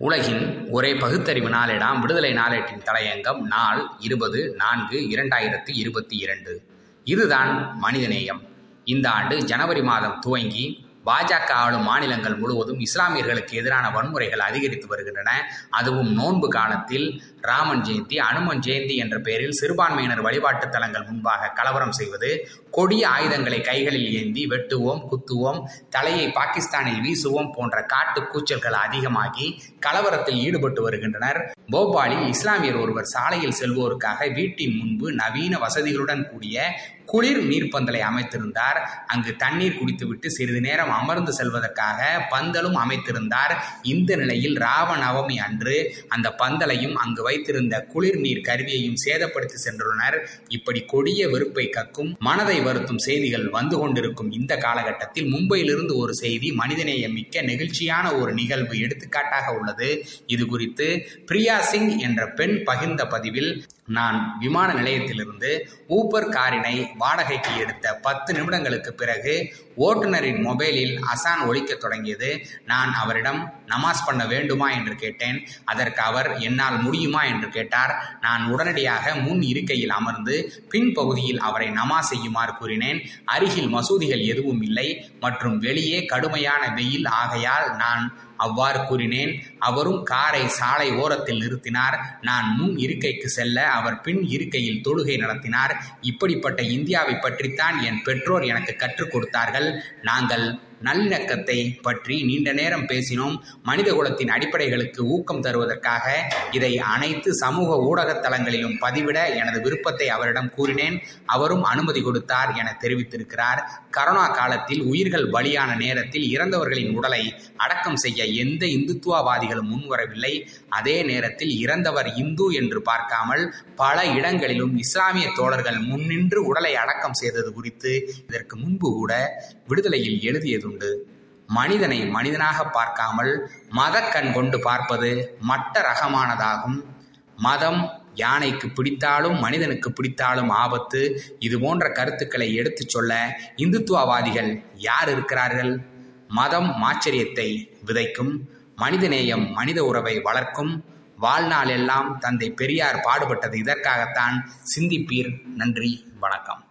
உலகின் ஒரே பகுத்தறிவு நாளிடம் விடுதலை நாளேட்டின் தலையங்கம் நாள் இருபது நான்கு இரண்டாயிரத்தி இருபத்தி இரண்டு. இதுதான் மனிதநேயம். இந்த ஆண்டு ஜனவரி மாதம் துவங்கி பாஜக ஆளும் மாநிலங்கள் முழுவதும் இஸ்லாமியர்களுக்கு எதிரான வன்முறைகள் அதிகரித்து வருகின்றன. அதுவும் நோன்பு காலத்தில் ராமன் ஜெயந்தி அனுமன் ஜெயந்தி என்ற பெயரில் சிறுபான்மையினர் வழிபாட்டு தலங்கள் முன்பாக கலவரம் செய்வது கொடிய ஆயுதங்களை கைகளில் ஏந்தி வெட்டுவோம் குத்துவோம் தலையை பாகிஸ்தானில் வீசுவோம் போன்ற காட்டு கூச்சல்கள் அதிகமாகி கலவரத்தில் ஈடுபட்டு வருகின்றனர். போபாலில் இஸ்லாமியர் ஒருவர் சாலையில் செல்வோருக்காக வீட்டின் முன்பு நவீன வசதிகளுடன் கூடிய குளிர் நீர்ப்பந்தலை அமைத்திருந்தார். அங்கு தண்ணீர் குடித்துவிட்டு சிறிது நேரம் அமர்ந்து செல்வதற்காக பந்தலும் அமைத்திருந்தார். இந்த நிலையில் ராவ நவமி அன்று அந்த பந்தலையும் அங்கு வைத்திருந்த குளிர் நீர் கருவியையும் சேதப்படுத்தி சென்றுள்ளனர். இப்படி கொடிய வெறுப்பை கக்கும் மனதை வருத்தும் செய்திகள் வந்து கொண்டிருக்கும் இந்த காலகட்டத்தில் மும்பையிலிருந்து ஒரு செய்தி மனிதநேயம் மிக்க நெகிழ்ச்சியான ஒரு நிகழ்வு எடுத்துக்காட்டாக உள்ளது. இது குறித்து பிரியா சிங் என்ற பெண் பகிர்ந்த பதிவில் நான் விமான நிலையத்திலிருந்து ஊப்பர் காரினை வாடகைக்கு எடுத்த பத்து நிமிடங்களுக்கு பிறகு ஓட்டுநரின் மொபைலில் அசான் ஒழிக்க தொடங்கியது. நான் அவரிடம் நமாஸ் பண்ண வேண்டுமா? என்று கேட்டேன். அதற்கு அவர் என்னால் முடியுமா? என்று கேட்டார். நான் உடனடியாக முன் இருக்கையில் அமர்ந்து பின்பகுதியில் அவரை நமாஸ் செய்யுமாறு கூறினேன். அருகில் மசூதிகள் எதுவும் இல்லை மற்றும் வெளியே கடுமையான வெயில் ஆகையால் நான் அவ்வாறு கூறினேன். அவரும் காரை சாலை ஓரத்தில் நிறுத்தினார். நான் முன் இருக்கைக்கு செல்ல அவர் பின் இருக்கையில் தொழுகை நடத்தினார். இப்படிப்பட்ட இந்தியாவை பற்றித்தான் என் பெற்றோர் எனக்கு கற்றுக் கொடுத்தார்கள். நாங்கள் நல்லிணக்கத்தை பற்றி நீண்ட நேரம் பேசினோம். மனித குலத்தின் அடிப்படைகளுக்கு ஊக்கம் தருவதற்காக இதை அனைத்து சமூக ஊடக தளங்களிலும் பதிவிட எனது விருப்பத்தை அவரிடம் கூறினேன். அவரும் அனுமதி கொடுத்தார் என தெரிவித்திருக்கிறார். கரோனா காலத்தில் உயிர்கள் பலியான நேரத்தில் இறந்தவர்களின் உடலை அடக்கம் செய்ய எந்த இந்துத்துவவாதிகளும் முன்வரவில்லை. அதே நேரத்தில் இறந்தவர் இந்து என்று பார்க்காமல் பல இடங்களிலும் இஸ்லாமிய தோழர்கள் முன்னின்று உடலை அடக்கம் செய்தது குறித்து இதற்கு முன்பு கூட விடுதலையில் உண்டு. மனிதனை மனிதனாக பார்க்காமல் மதக்கண் கொண்டு பார்ப்பது மட்ட ரகமானதாகும். மதம் யானைக்கு பிடித்தாலும் மனிதனுக்கு பிடித்தாலும் ஆபத்து. இது போன்ற கருத்துக்களை எடுத்துச் சொல்ல இந்துத்துவவாதிகள் யார் இருக்கிறார்கள்? மதம் மாச்சரியத்தை விதைக்கும் மனிதநேயம் மனித உறவை வளர்க்கும். வாழ்நாள் எல்லாம் தந்தை பெரியார் பாடுபட்டது இதற்காகத்தான். சிந்திப்பீர். நன்றி. வணக்கம்.